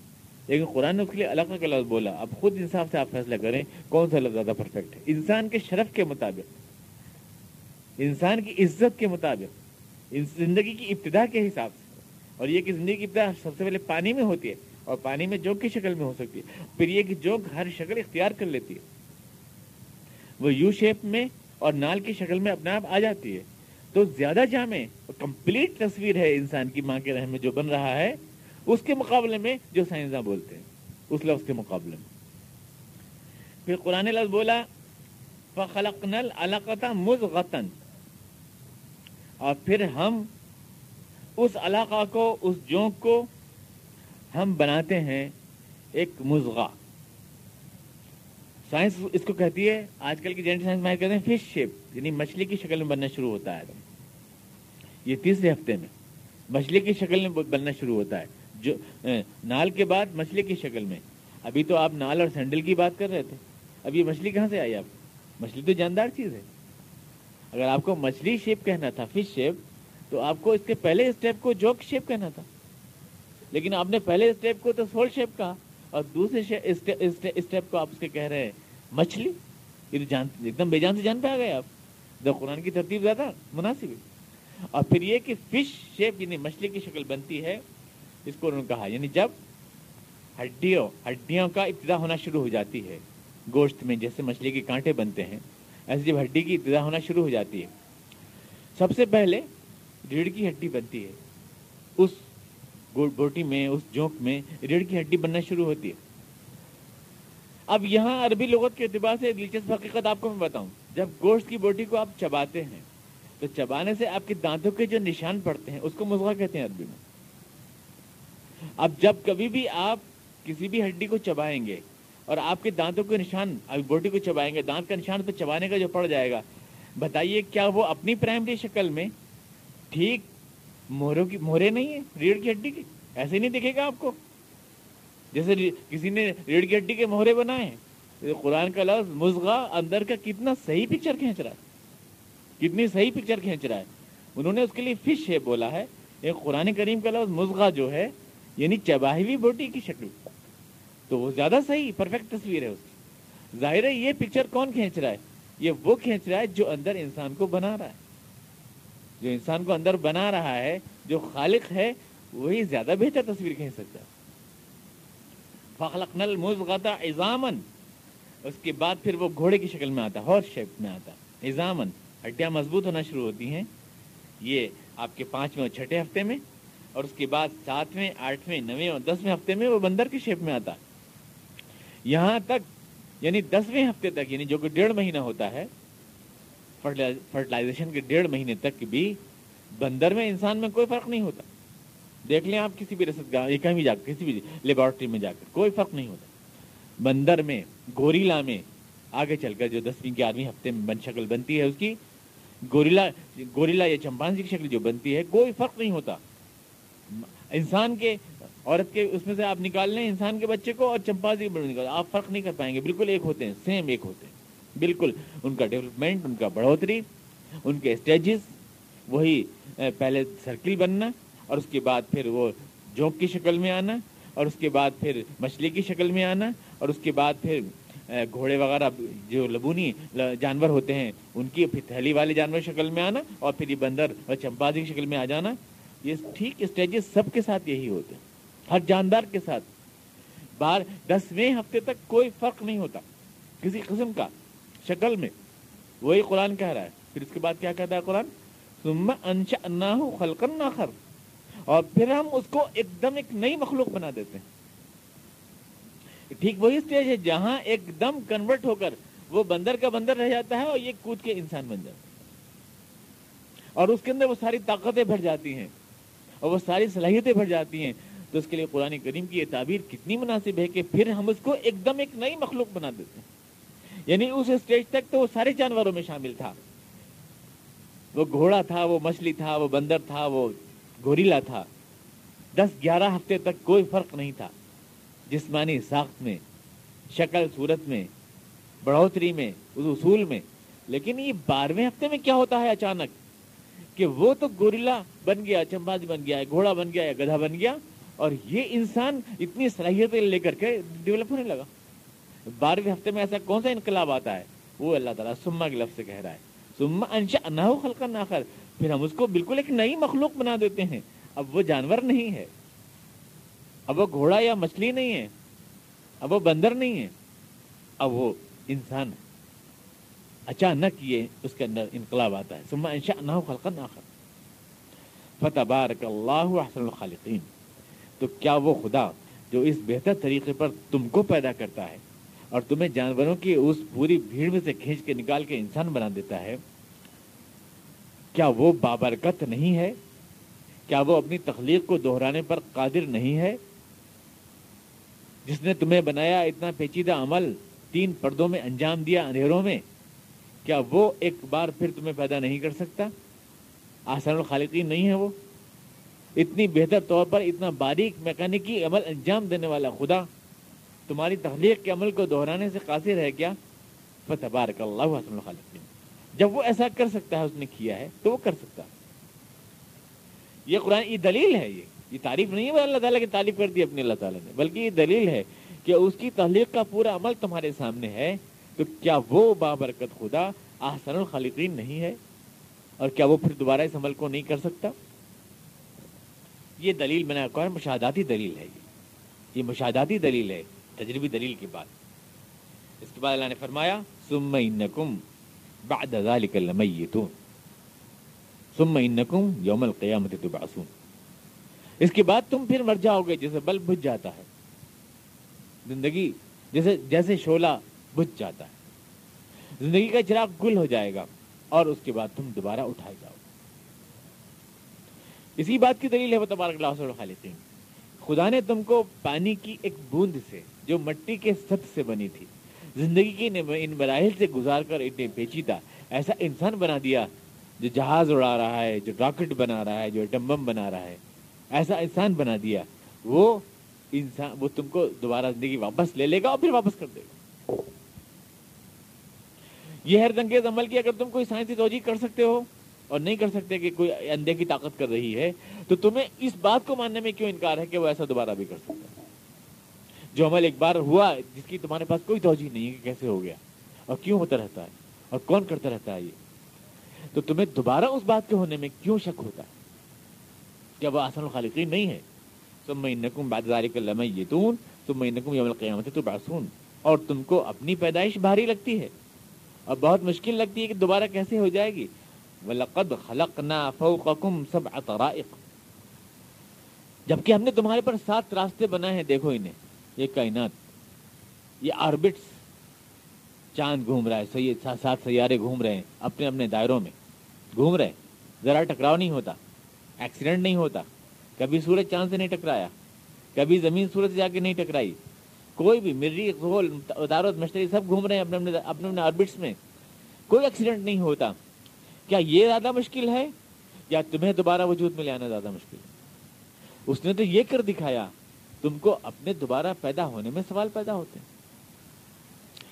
لیکن قرآن نے اس کے لیے الگ کا لفظ بولا۔ اب خود انصاف سے آپ فیصلہ کریں، کون سا لفظ زیادہ پرفیکٹ ہے؟ انسان کے شرف کے مطابق، انسان کی عزت کے مطابق زندگی کی ابتدا کے حساب سے۔ اور یہ کہ زندگی کی ابتدا سب سے پہلے پانی میں ہوتی ہے، اور پانی میں جوک کی شکل میں ہو سکتی ہے۔ پھر یہ کہ جوک ہر شکل اختیار کر لیتی ہے۔ وہ یو شیپ میں اور نال کی شکل میں اپنے آپ آ جاتی ہے۔ تو زیادہ جامع اور کمپلیٹ تصویر ہے انسان کی ماں کے رحم میں جو بن رہا ہے، اس کے مقابلے میں جو سائنسداں بولتے ہیں، اس لفظ کے مقابلے میں۔ پھر قرآن لفظ بولا فخلق نل علاقہ مز اور پھر ہم اس علاقہ کو، اس جونک کو ہم بناتے ہیں ایک مزغا سائنس اس کو کہتی ہے، آج کل کی جینٹ سائنس میں کہتے ہیں فش شیپ یعنی مچھلی کی شکل میں بننا شروع ہوتا ہے۔ یہ تیسرے ہفتے میں، مچھلی کی شکل میں بننا شروع ہوتا ہے۔ جو نال کے بعد مچھلی کی شکل میں۔ ابھی تو آپ نال اور سینڈل کی بات کر رہے تھے۔ اب یہ مچھلی کہاں سے آئی آپ؟ مچھلی تو جاندار چیز ہے۔ اگر آپ کو مچھلی شیپ کہنا تھا، فش شیپ تو آپ کو اس کے پہلے اسٹیپ کو جوک شیپ کہنا تھا۔ لیکن آپ نے پہلے اسٹیپ کو تو سول شیپ کہا۔ اور دوسرے اسٹیپ کو آپ اس کے کہہ رہے ہیں، مچھلی؟ یہ تو جان ایک دم بے جان سے جان پہ آ گئے آپ۔ جب قرآن کی ترتیب زیادہ مناسب ہے۔ اور پھر یہ کہ فش شیپ یعنی مچھلی کی شکل بنتی ہے، اس کو انہوں نے کہا۔ یعنی جب ہڈیوں ہڈیوں کا ابتدا ہونا شروع ہو جاتی ہے، گوشت میں جیسے مچھلی کے کانٹے بنتے ہیں، ایسے جب ہڈی کی ابتدا ہونا شروع ہو جاتی ہے، سب سے پہلے ریڑھ کی ہڈی بنتی ہے۔ اس بوٹی میں، اس جونک میں ریڑھ کی ہڈی بننا شروع ہوتی ہے۔ اب یہاں عربی لغت کے اعتبار سے دلچسپ حقیقت آپ کو میں بتاؤں۔ جب گوشت کی بوٹی کو آپ چباتے ہیں، تو چبانے سے آپ کے دانتوں کے جو نشان پڑتے ہیں، اس کو مزغہ کہتے ہیں عربی میں۔ اب جب کبھی بھی آپ کسی بھی ہڈی کو چبائیں گے اور آپ کے دانتوں کے نشان، ابھی بوٹی کو چبائیں گے، دانت کا نشان تو چبانے کا جو پڑ جائے گا، بتائیے کیا وہ اپنی پرائمری شکل میں ٹھیک مہروں کی مہرے نہیں ہے ریڑھ کی ہڈی کی۔ ایسے نہیں دکھے گا آپ کو؟ جیسے کسی نے ریڑھ کی ہڈی کے مہرے بنائے ہیں۔ قرآن کا لفظ مزغا اندر کا کتنا صحیح پکچر کھینچ رہا ہے۔ کتنی صحیح پکچر کھینچ رہا ہے۔ انہوں نے اس کے لیے فش ہے بولا ہے۔ ایک قرآن کریم کا لفظ مزغا جو ہے یعنی چباہی بوٹی کی شکل۔ تو وہ زیادہ صحیح پرفیکٹ تصویر ہے اس کی۔ ظاہر ہے یہ پکچر کون کھینچ رہا ہے؟ یہ وہ کھینچ رہا ہے جو اندر انسان کو بنا رہا ہے۔ جو انسان کو اندر بنا رہا ہے، جو خالق ہے، وہی زیادہ بہتر تصویر کھینچ سکتا ہے۔ فخلق نل مزغتا ایزامن اس کے بعد پھر وہ گھوڑے کی شکل میں آتا ہارس شیپ میں آتا ایزامن ہڈیاں مضبوط ہونا شروع ہوتی ہیں۔ یہ آپ کے پانچویں اور چھٹے ہفتے میں، اور اس کے بعد ساتویں، آٹھویں، نویں اور دسویں ہفتے میں وہ بندر کی شیپ میں آتا یہاں تک یعنی دسویں ہفتے تک یعنی جو کہ ڈیڑھ مہینہ ہوتا ہے فرٹیلائزیشن کے ڈیڑھ مہینے تک بھی بندر میں انسان میں کوئی فرق نہیں ہوتا۔ دیکھ لیں آپ کسی بھی رسد گاہ کہیں بھی جا کر، کسی بھی لیبورٹری میں جا کر، کوئی فرق نہیں ہوتا۔ بندر میں، گوریلا میں آگے چل کر جو دسویں گیارہویں ہفتے میں بن شکل بنتی ہے اس کی، گوریلا گوریلا یا چمپانزی کی شکل جو بنتی ہے، کوئی فرق نہیں ہوتا۔ انسان کے، عورت کے اس میں سے آپ نکال لیں انسان کے بچے کو اور چمپازی نکال آپ فرق نہیں کر پائیں گے۔ بالکل ایک ہوتے ہیں سیم ایک ہوتے ہیں۔ بالکل، ان کا ڈیولپمنٹ ان کا بڑھوتری، ان کے اسٹیجز وہی پہلے سرکل بننا، اور اس کے بعد پھر وہ جونک کی شکل میں آنا، اور اس کے بعد پھر مچھلی کی شکل میں آنا، اور اس کے بعد پھر گھوڑے وغیرہ، جو لبونی جانور ہوتے ہیں، ان کی پھر تھیلی والے جانور شکل میں آنا، اور پھر یہ بندر اور چمپازی کی شکل میں آ جانا۔ یہ ٹھیک اسٹیجز سب کے ساتھ یہی ہوتے ہیں، ہر جاندار کے ساتھ۔ بار، دسویں ہفتے تک کوئی فرق نہیں ہوتا، کسی قسم کا۔ شکل میں۔ وہی قرآن کہہ رہا ہے۔ پھر اس کے بعد کیا کہتا ہے قرآن؟ انشا خلقن آخر۔ اور پھر ہم اس کو ایک دم ایک نئی مخلوق بنا دیتے ہیں۔ ٹھیک وہی اسٹیج ہے جہاں ایک دم کنورٹ ہو کر وہ بندر کا بندر رہ جاتا ہے اور یہ کود کے انسان بن جاتا ہے۔ اور اس کے اندر وہ ساری طاقتیں بھر جاتی ہیں اور وہ ساری صلاحیتیں بھر جاتی ہیں۔ تو اس کے لیے قرآن کریم کی یہ تعبیر کتنی مناسب ہے کہ پھر ہم اس کو ایک دم ایک نئی مخلوق بنا دیتے ہیں۔ یعنی اس اسٹیج تک تو وہ سارے جانوروں میں شامل تھا۔ وہ گھوڑا تھا، وہ مچھلی تھا، وہ بندر تھا، وہ گوریلا تھا۔ دس گیارہ ہفتے تک کوئی فرق نہیں تھا۔ جسمانی ساخت میں، شکل، صورت میں، بڑھوتری میں اس اصول میں۔ لیکن یہ بارہویں ہفتے میں کیا ہوتا ہے اچانک؟ کہ وہ تو گوریلا بن گیا چمباز بن گیا، گھوڑا بن گیا گدھا بن گیا اور یہ انسان اتنی صلاحیتیں لے کر کے ڈیولپ ہونے لگا۔ بارہویں ہفتے میں ایسا کون سا انقلاب آتا ہے؟ وہ اللہ تعالیٰ سما کے لفظ سے کہہ رہا ہے۔ سما انشا خلقا ناخر پھر ہم اس کو بالکل ایک نئی مخلوق بنا دیتے ہیں۔ اب وہ جانور نہیں ہے۔ اب وہ گھوڑا یا مچھلی نہیں ہے۔ اب وہ بندر نہیں ہے۔ اب وہ انسان ہے۔ اچانک یہ اس کے اندر انقلاب آتا ہے۔ سما انشا نہ خلقا ناخر فتح بارک اللہ حسن الخالقین۔ تو کیا وہ خدا جو اس بہتر طریقے پر تم کو پیدا کرتا ہے؟ اور تمہیں جانوروں کی اس پوری بھیڑ میں سے کھینچ کے نکال کے انسان بنا دیتا ہے۔ کیا وہ بابرکت نہیں ہے؟ کیا وہ اپنی تخلیق کو دہرانے پر قادر نہیں ہے؟ جس نے تمہیں بنایا اتنا پیچیدہ عمل تین پردوں میں انجام دیا اندھیروں میں، کیا وہ ایک بار پھر تمہیں پیدا نہیں کر سکتا؟ آسان الخالقین نہیں ہے وہ۔ اتنی بہتر طور پر اتنا باریک میکینکی عمل انجام دینے والا خدا تمہاری تخلیق کے عمل کو دہرانے سے قاصر ہے کیا؟ فتبارک اللہ حسن الخالق جب وہ ایسا کر سکتا ہے، اس نے کیا ہے، تو وہ کر سکتا ہے۔ یہ قرآن، یہ دلیل ہے یہ۔ یہ تعریف نہیں ہے، اللہ تعالیٰ کی تعریف کر دی اپنے اللہ تعالیٰ نے۔ بلکہ یہ دلیل ہے کہ اس کی تخلیق کا پورا عمل تمہارے سامنے ہے۔ تو کیا وہ بابرکت خدا احسن الخالقین نہیں ہے؟ اور کیا وہ پھر دوبارہ اس عمل کو نہیں کر سکتا؟ یہ دلیل میں نے کہا مشاہداتی دلیل ہے یہ۔ یہ مشاہداتی دلیل ہے۔ تجربی دلیل کی بات۔ اس کے بعد اللہ نے فرمایا سم انکم بعد ذلك لمیتون۔ ثم انکم یوم القیامت تبعثون۔ اس کے بعد تم پھر مر جاؤ گے جیسے بلب بجھ جاتا ہے۔ زندگی جیسے جیسے شولہ بجھ جاتا ہے۔ زندگی کا چراغ گل ہو جائے گا اور اس کے بعد تم دوبارہ اٹھائے جاؤ اسی بات کی دلیل ہے وہ تبارک اللہ خالقین خدا نے تم کو پانی کی ایک بوند سے جو مٹی کے ست سے بنی تھی۔ زندگی کی ان مراحل سے گزار کر اتنے پیچیدہ ایسا انسان بنا دیا جو جہاز اڑا رہا ہے، جو راکٹ بنا رہا ہے، جو ڈمبم بنا رہا ہے۔ ایسا انسان بنا دیا۔ وہ انسان وہ تم کو دوبارہ زندگی واپس لے لے گا اور پھر واپس کر دے گا۔ یہ ہر دنگیز عمل کی اگر تم کوئی سائنسی توجہ کر سکتے ہو اور نہیں کر سکتے کہ کوئی اندھے کی طاقت کر رہی ہے، تو تمہیں اس بات کو ماننے میں کیوں انکار ہے کہ وہ ایسا دوبارہ بھی کر سکتا ہے؟ جو عمل ایک بار ہوا، جس کی تمہارے پاس کوئی توجہ نہیں ہے کہ کیسے ہو گیا؟ اور کیوں ہوتا رہتا ہے؟ اور کون کرتا رہتا ہے یہ؟ تو تمہیں دوبارہ اس بات کے ہونے میں کیوں شک ہوتا ہے؟ کیا وہ آسان الخالقین نہیں ہے تم انکم بعد ذالک لمیتون ثم انکم یوم القیامت تبعثون۔ اور تم کو اپنی پیدائش بھاری لگتی ہے۔ اور بہت مشکل لگتی ہے کہ دوبارہ کیسے ہو جائے گی؟ وَلَقَدْ خَلَقْنَا فَوْقَكُمْ سَبْعَ طَرَائِقْ۔ جبکہ ہم نے تمہارے پر سات راستے بنائے ہیں، دیکھو انہیں۔ یہ کائنات، یہ آربٹس چاند گھوم رہا ہے سات سیارے گھوم رہے ہیں، اپنے اپنے دائروں میں گھوم رہے ذرا ٹکراؤ نہیں ہوتا، ایکسیڈنٹ نہیں ہوتا۔ کبھی سورج چاند سے نہیں ٹکرایا، کبھی زمین سورج سے جا کے نہیں ٹکرائی۔ کوئی بھی مری دارت مشتری سب گھوم رہے ہیں اپنے اپنے اپنے اپنے آربٹس میں۔ کوئی ایکسیڈنٹ نہیں ہوتا۔ کیا یہ زیادہ مشکل ہے؟ یا تمہیں دوبارہ وجود میں لے آنا زیادہ مشکل ہے؟ اس نے تو یہ کر دکھایا۔ تم کو اپنے دوبارہ پیدا ہونے میں سوال پیدا ہوتے ہیں۔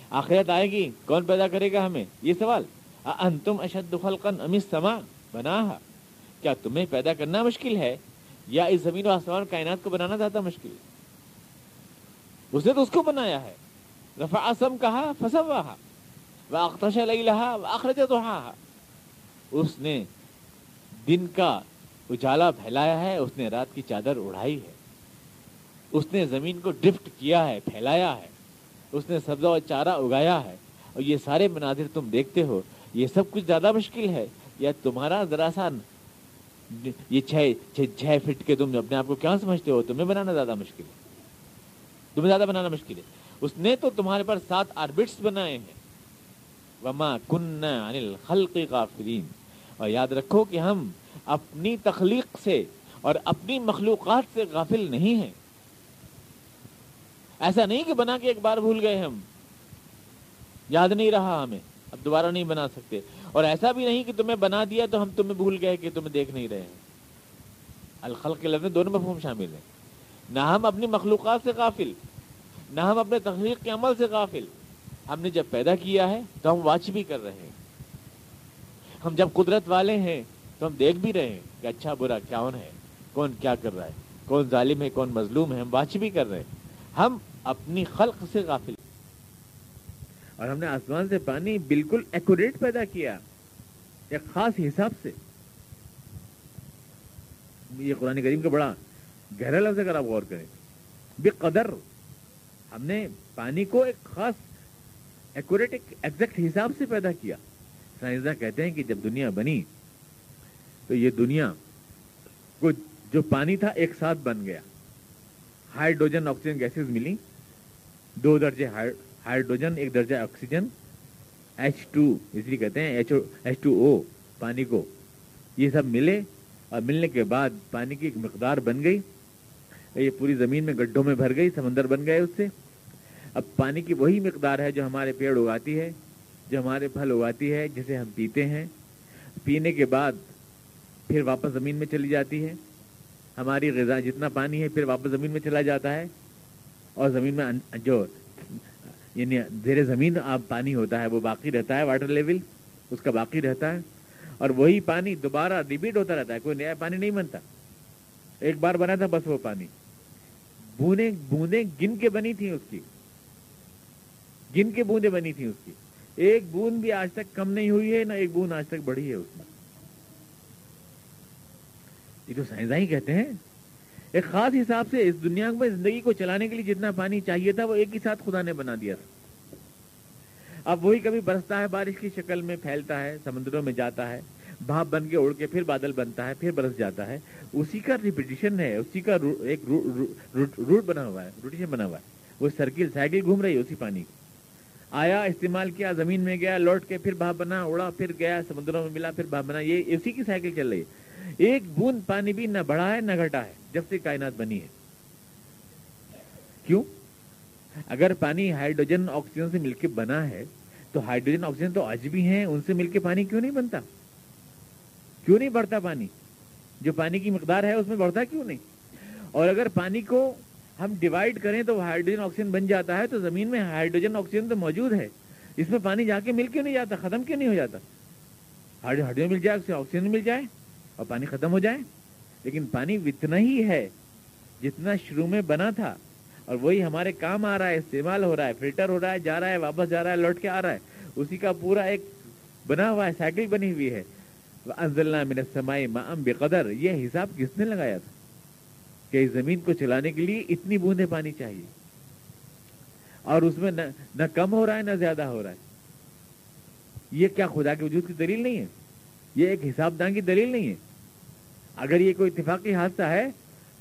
آخرت آئے گی، کون پیدا کرے گا ہمیں؟ یہ سوال انتم اشد خلقا ام السما بنا کیا تمہیں پیدا کرنا مشکل ہے؟ یا اس زمین و آسمان کائنات کو بنانا زیادہ مشکل اس نے تو اس کو بنایا ہے۔ رفع اسم کہا فسواہا واختش لیلہا واخرج ضحاہا اس نے دن کا اجالا پھیلایا ہے، اس نے رات کی چادر اڑائی ہے۔ اس نے زمین کو ڈفٹ کیا ہے، پھیلایا ہے۔ اس نے سبزہ و چارہ اگایا ہے۔ اور یہ سارے مناظر تم دیکھتے ہو، یہ سب کچھ زیادہ مشکل ہے۔ یا تمہارا ذرا سا یہ چھ چھ فٹ کے تم اپنے آپ کو کیا سمجھتے ہو؟ تمہیں بنانا زیادہ مشکل ہے۔ تمہیں زیادہ بنانا مشکل ہے۔ اس نے تو تمہارے پر سات آربٹس بنائے ہیں۔ وما کن الخلق غافلین اور یاد رکھو کہ ہم اپنی تخلیق سے اور اپنی مخلوقات سے غافل نہیں ہیں۔ ایسا نہیں کہ بنا کے ایک بار بھول گئے ہم۔ یاد نہیں رہا ہمیں۔ اب دوبارہ نہیں بنا سکتے۔ اور ایسا بھی نہیں کہ تمہیں بنا دیا تو ہم تمہیں بھول گئے کہ تمہیں دیکھ نہیں رہے ہیں۔ الخلق کے لفظ دونوں مفہوم شامل ہیں۔ نہ ہم اپنی مخلوقات سے غافل، نہ ہم اپنے تخلیق کے عمل سے غافل۔ ہم نے جب پیدا کیا ہے تو ہم واچ بھی کر رہے ہیں۔ ہم جب قدرت والے ہیں تو ہم دیکھ بھی رہے ہیں کہ اچھا برا کون ہے؟ کون کیا کر رہا ہے؟ کون ظالم ہے، کون مظلوم ہے؟ ہم واچ بھی کر رہے ہیں۔ ہم اپنی خلق سے غافل۔ اور ہم نے آسمان سے پانی بالکل ایکوریٹ پیدا کیا، ایک خاص حساب سے۔ یہ قرآن کریم کا بڑا گہرا لفظ اگر آپ غور کریں بے قدر ہم نے پانی کو ایک خاص ایکوریٹ ایگزیکٹ حساب سے پیدا کیا۔ سائنسداں کہتے ہیں کہ جب دنیا بنی تو یہ دنیا کو جو پانی تھا ایک ساتھ بن گیا۔ ہائیڈروجن، آکسیجن، گیسز ملی۔ دو درجے ہائیڈروجن، ایک درجہ آکسیجن ایچ ٹو اس لیے کہتے ہیں ایچ ٹو او پانی کو۔ یہ سب ملے اور ملنے کے بعد پانی کی ایک مقدار بن گئی۔ یہ پوری زمین میں گڈھوں میں بھر گئی، سمندر بن گئے اس سے۔ اب پانی کی وہی مقدار ہے جو ہمارے پیڑ اگاتی ہے، جو ہمارے پھل اگاتی ہے، جسے ہم پیتے ہیں۔ پینے کے بعد پھر واپس زمین میں چلی جاتی ہے۔ ہماری غذا جتنا پانی ہے، پھر واپس زمین میں چلا جاتا ہے۔ اور زمین میں جو یعنی زیر زمین آب پانی ہوتا ہے، وہ باقی رہتا ہے واٹر لیول اس کا باقی رہتا ہے۔ اور وہی پانی دوبارہ ریپیٹ ہوتا رہتا ہے، کوئی نیا پانی نہیں بنتا۔ ایک بار بنا تھا، بس وہ پانی۔ بوندیں بوندیں گن کے بنی تھیں اس کی۔ گن کے بوندیں بنی تھیں اس کی۔ ایک بوند بھی آج تک کم نہیں ہوئی ہے، نہ ایک بوند آج تک بڑھی ہے اس میں۔ یہ تو سائنس ہی کہتے ہیں ایک خاص حساب سے اس دنیا میں زندگی کو چلانے کے لیے جتنا پانی چاہیے تھا وہ ایک ہی ساتھ خدا نے بنا دیا تھا۔ اب وہی کبھی برستا ہے، بارش کی شکل میں پھیلتا ہے، سمندروں میں جاتا ہے، بھاپ بن کے اڑ کے پھر بادل بنتا ہے، پھر برس جاتا ہے۔ اسی کا ریپیٹیشن ہے، اسی کا ایک روٹ بنا ہوا ہے روٹیشن بنا ہوا ہے۔ وہ سرکل سائیکل گھوم رہی ہے اسی پانی کی آیا، استعمال کیا، زمین میں گیا، لوٹ کے پھر بھاپ بنا، اڑا، پھر گیا، سمندروں میں ملا، پھر بھاپ بنا، یہ اسی کی سائیکل چل رہی ہے۔ ایک بوند پانی بھی نہ بڑھا ہے، نہ گھٹا ہے، جب سے کائنات بنی ہے۔ کیوں؟ اگر پانی ہائیڈروجن آکسیجن سے مل کے بنا ہے، تو ہائیڈروجن آکسیجن تو آج بھی ہیں، ان سے مل کے پانی کیوں نہیں بنتا؟ کیوں نہیں بڑھتا پانی؟ جو پانی کی مقدار ہے، اس میں بڑھتا کیوں نہیں؟ اور اگر پانی کو ہم ڈیوائڈ کریں تو ہائیڈروجن آکسیجن بن جاتا ہے، تو زمین میں ہائیڈروجن آکسیجن تو موجود ہے۔ اس میں پانی جا کے مل کیوں نہیں جاتا؟ ختم کیوں نہیں ہو جاتا؟ ہائیڈروجن مل جائے آکسیجن مل جائے۔ اور پانی ختم ہو جائے۔ لیکن پانی اتنا ہی ہے جتنا شروع میں بنا تھا۔ اور وہی ہمارے کام آ رہا ہے، استعمال ہو رہا ہے، فلٹر ہو رہا ہے، جا رہا ہے، واپس جا رہا ہے، لوٹ کے آ رہا ہے۔ اسی کا پورا ایک بنا ہوا ہے، سائیکل بنی ہوئی ہے۔ بے قدر یہ حساب کس نے لگایا تھا؟ کہ اس زمین کو چلانے کے لیے اتنی بوندیں پانی چاہیے۔ اور اس میں نہ کم ہو رہا ہے، نہ زیادہ ہو رہا ہے۔ یہ کیا خدا کے وجود کی دلیل نہیں ہے؟ یہ ایک حساب دان کی دلیل نہیں ہے۔ اگر یہ کوئی اتفاقی حادثہ ہے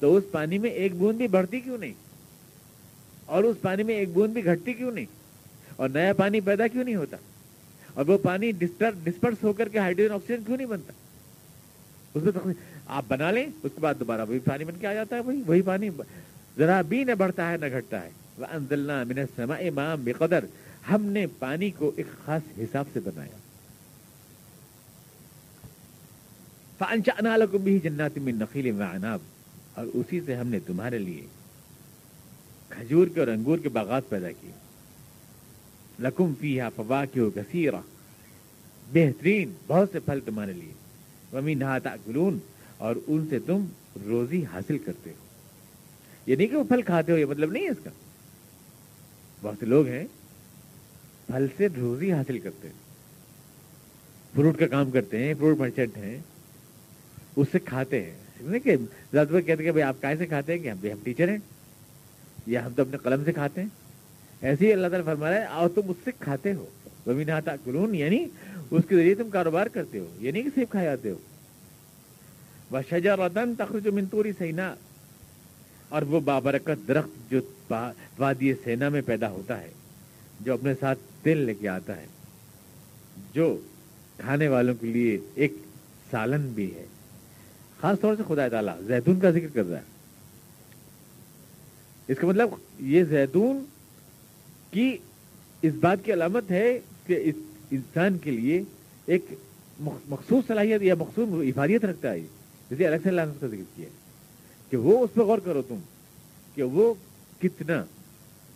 تو اس پانی میں ایک بوند بھی بڑھتی کیوں نہیں؟ اور اس پانی میں ایک بوند بھی گھٹتی کیوں نہیں؟ اور نیا پانی پیدا کیوں نہیں ہوتا؟ اور وہ پانی ڈسپرس ہو کر کے ہائیڈروجن آکسیجن کیوں نہیں بنتا؟ اس میں آپ بنا لیں، اس کے بعد دوبارہ وہی پانی بن کے آ جاتا ہے، وہی وہی پانی ذرا بھی نہ بڑھتا ہے، نہ گھٹتا ہے۔ بے قدر ہم نے پانی کو ایک خاص حساب سے بنایا۔ بھی جنات میں نقیل عناب اور اسی سے ہم نے تمہارے لیے کھجور کے اور انگور کے باغات پیدا کیے۔ لکم فی ہا فوا کی بہترین بہت سے پھل تمہارے لیے۔ ومی نہاتا گلون اور ان سے تم روزی حاصل کرتے ہو۔ یہ نہیں کہ وہ پھل کھاتے ہو، یہ مطلب نہیں ہے اس کا۔ بہت سے لوگ ہیں پھل سے روزی حاصل کرتے ہیں۔ فروٹ کا کام کرتے ہیں، فروٹ مرچنٹ ہیں۔ اس سے کھاتے ہیں۔ کہ زیادہ تر کہتے ہیں کہ بھائی آپ کیسے کھاتے ہیں کہ ہم ہم ٹیچر ہیں۔ یا ہم تو اپنے قلم سے کھاتے ہیں۔ ایسے ہی اللہ تعالیٰ فرما رہا ہے اور تم اس سے کھاتے ہو۔ وہ نہاتا کلون یعنی اس کے ذریعے تم کاروبار کرتے ہو یعنی کہ سیب کھائے جاتے ہو۔ وہ شجا رتن تخر جو منتوری سینا اور وہ بابرکت درخت جو وادی سینا میں پیدا ہوتا ہے، جو اپنے ساتھ تیل لے کے آتا ہے، جو کھانے والوں کے لیے ایک سالن بھی ہے۔ خاص طور سے خدا تعالیٰ، زیتون کا ذکر کر رہا ہے۔ اس کا مطلب یہ زیتون کی اس بات کی علامت ہے کہ اس انسان کے لیے ایک مخصوص صلاحیت یا مخصوص افادیت رکھتا ہے۔ جیسے الگ سے اللہ کا ذکر کیا کہ وہ اس پہ غور کرو تم کہ وہ کتنا،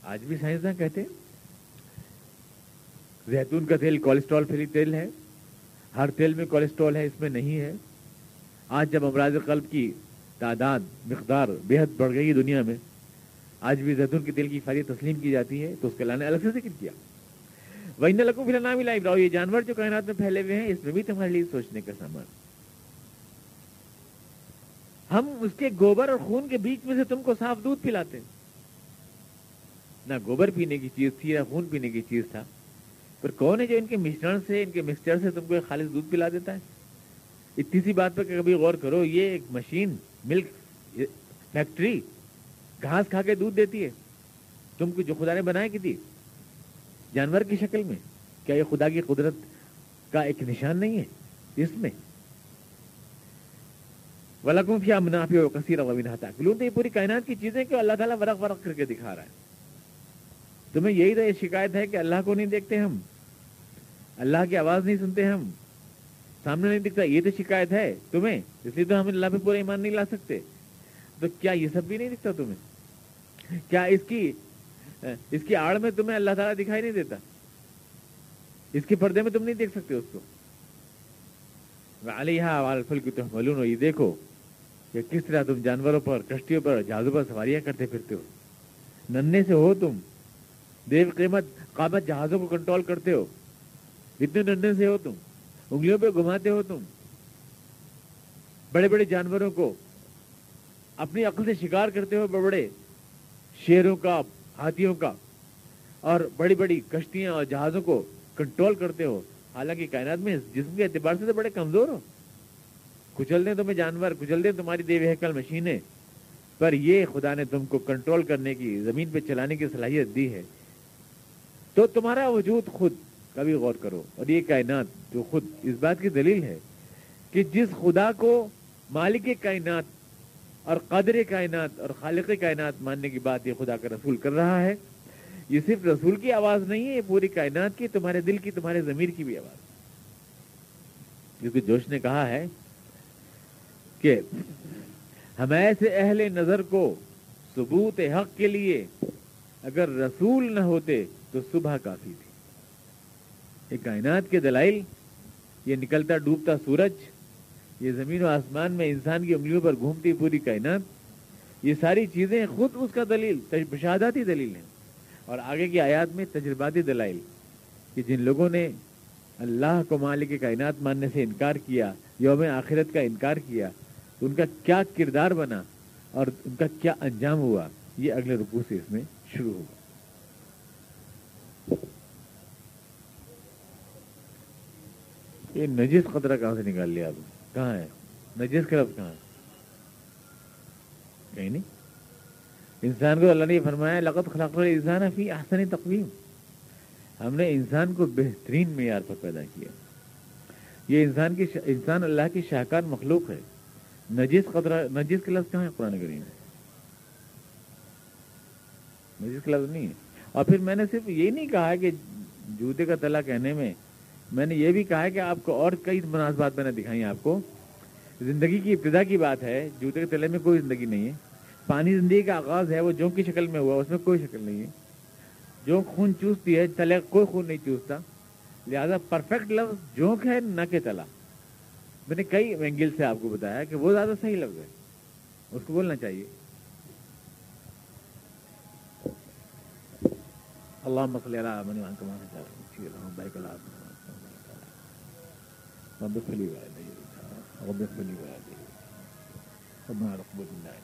آج بھی سائنسداں کہتے ہیں، زیتون کا تیل کولیسٹرول فری تیل ہے۔ ہر تیل میں کولیسٹرول ہے، اس میں نہیں ہے۔ آج جب امراض قلب کی تعداد، مقدار بے حد بڑھ گئی دنیا میں، آج بھی زیتون کے تیل کی فاری تسلیم کی جاتی ہے، تو اس کے لانے الگ سے ذکر کیا۔ وہی نہ لگوں پھر نام لاؤ یہ جانور جو کائنات میں پھیلے ہوئے ہیں، اس میں بھی تمہارے لیے سوچنے کا سامان۔ ہم اس کے گوبر اور خون کے بیچ میں سے تم کو صاف دودھ پلاتے نہ گوبر پینے کی چیز تھی، نہ خون پینے کی چیز تھا۔ پر کون ہے جو ان کے مشرن سے، ان کے مکسچر سے تم کو خالص دودھ پلا دیتا ہے؟ اتنی سی بات پہ کبھی غور کرو، یہ ایک مشین، ملک فیکٹری، گھاس کھا کے دودھ دیتی ہے۔ تم کو جو خدا نے بنایا کی تھی؟ جانور کی شکل میں۔ کیا یہ خدا کی قدرت کا ایک نشان نہیں ہے؟ اس میں۔ ولاکم فیا منافع و کثیر کلون تو یہ پوری کائنات کی چیزیں کہ اللہ تعالیٰ ورق ورق کر کے دکھا رہا ہے۔ تمہیں یہی تو یہ شکایت ہے کہ اللہ کو نہیں دیکھتے ہم۔ اللہ کی آواز نہیں سنتے ہم۔ سامنے نہیں دکھتا، یہ تو شکایت ہے تمہیں، اس لیے تو ہم اللہ پہ پورا ایمان نہیں لا سکتے۔ تو کیا یہ سب بھی نہیں دکھتا تمہیں؟ کیا اس کی اس کی آڑ میں تمہیں اللہ تعالیٰ دکھائی نہیں دیتا؟ اس کے پردے میں تم نہیں دیکھ سکتے اس کو۔ فل کی تم ملون یہ دیکھو کہ کس طرح تم جانوروں پر، کشتیوں پر، جہازوں پر سواریاں کرتے پھرتے ہو۔ ننے سے ہو تم، دیو قیمت قابت جہازوں کو کنٹرول کرتے ہو۔ اتنے ننے سے ہو تم؟ انگلیوں پہ گھماتے ہو تم۔ بڑے بڑے جانوروں کو اپنی عقل سے شکار کرتے ہو بڑے بڑے۔ شیروں کا، ہاتھیوں کا۔ اور بڑی بڑی کشتیاں اور جہازوں کو کنٹرول کرتے ہو۔ حالانکہ کائنات میں جسم کے اعتبار سے تو بڑے کمزور ہو۔ کچل دیں تمہیں جانور، کچل دیں تمہاری دیو ہیکل مشینیں۔ پر یہ خدا نے تم کو کنٹرول کرنے کی، زمین پہ چلانے کی صلاحیت دی ہے۔ تو تمہارا وجود خود کبھی غور کرو۔ اور یہ کائنات جو خود، اس بات کی دلیل ہے کہ جس خدا کو مالک کائنات اور قدر کائنات اور خالق کائنات ماننے کی بات یہ خدا کا رسول کر رہا ہے، یہ صرف رسول کی آواز نہیں ہے، یہ پوری کائنات کی، تمہارے دل کی، تمہارے ضمیر کی بھی آواز کیونکہ جوش نے کہا ہے کہ ہم ایسے اہل نظر کو ثبوت حق کے لیے اگر رسول نہ ہوتے تو صبح کافی تھی۔ یہ کائنات کے دلائل، یہ نکلتا ڈوبتا سورج، یہ زمین و آسمان میں انسان کی انگلیوں پر گھومتی پوری کائنات، یہ ساری چیزیں خود اس کا دلیل بشاداتی دلیل ہیں۔ اور آگے کی آیات میں تجرباتی دلائل، کہ جن لوگوں نے اللہ کو مالک کائنات ماننے سے انکار کیا، یوم آخرت کا انکار کیا، تو ان کا کیا کردار بنا اور ان کا کیا انجام ہوا، یہ اگلے رکوع سے اس میں شروع ہوگا۔ یہ نجیس خطرہ کہاں سے نکال لیا آپ کہاں ہے؟ نجیس کا لفظ کہاں ہے کہیں نہیں۔ انسان کو اللہ نے یہ فرمایا لقت خلاق انسان فی احسن تقویم۔ ہم نے انسان کو بہترین معیار پر پیدا کیا یہ انسان کی انسان اللہ کی شاہکار مخلوق ہے۔ نجیس قطرہ نجیس کا لفظ کہاں ہے قرآن کریم۔ میں نجیس کا لفظ نہیں ہے۔ اور پھر میں نے صرف یہ نہیں کہا کہ جوتے کا تلا کہنے میں میں نے یہ بھی کہا ہے کہ آپ کو اور کئی مناسبات میں نے دکھائی آپ کو۔ زندگی کی ابتدا کی بات ہے، جوتے کے تلے میں کوئی زندگی نہیں ہے۔ پانی زندگی کا آغاز ہے، وہ جونک کی شکل میں ہوا، اس میں کوئی شکل نہیں ہے۔ جو خون چوستی ہے، تلے کوئی خون نہیں چوستا۔ لہذا پرفیکٹ لفظ جونک ہے، نہ کہ تلا۔ میں نے کئی اینگل سے آپ کو بتایا کہ وہ زیادہ صحیح لفظ ہے۔ اس کو بولنا چاہیے۔ اللہ مسئلہ اللہ من وان کما سے چاہیے اللہ بھائی کلا رب فلی والدي رب فلی والدي ربنا رقبة الله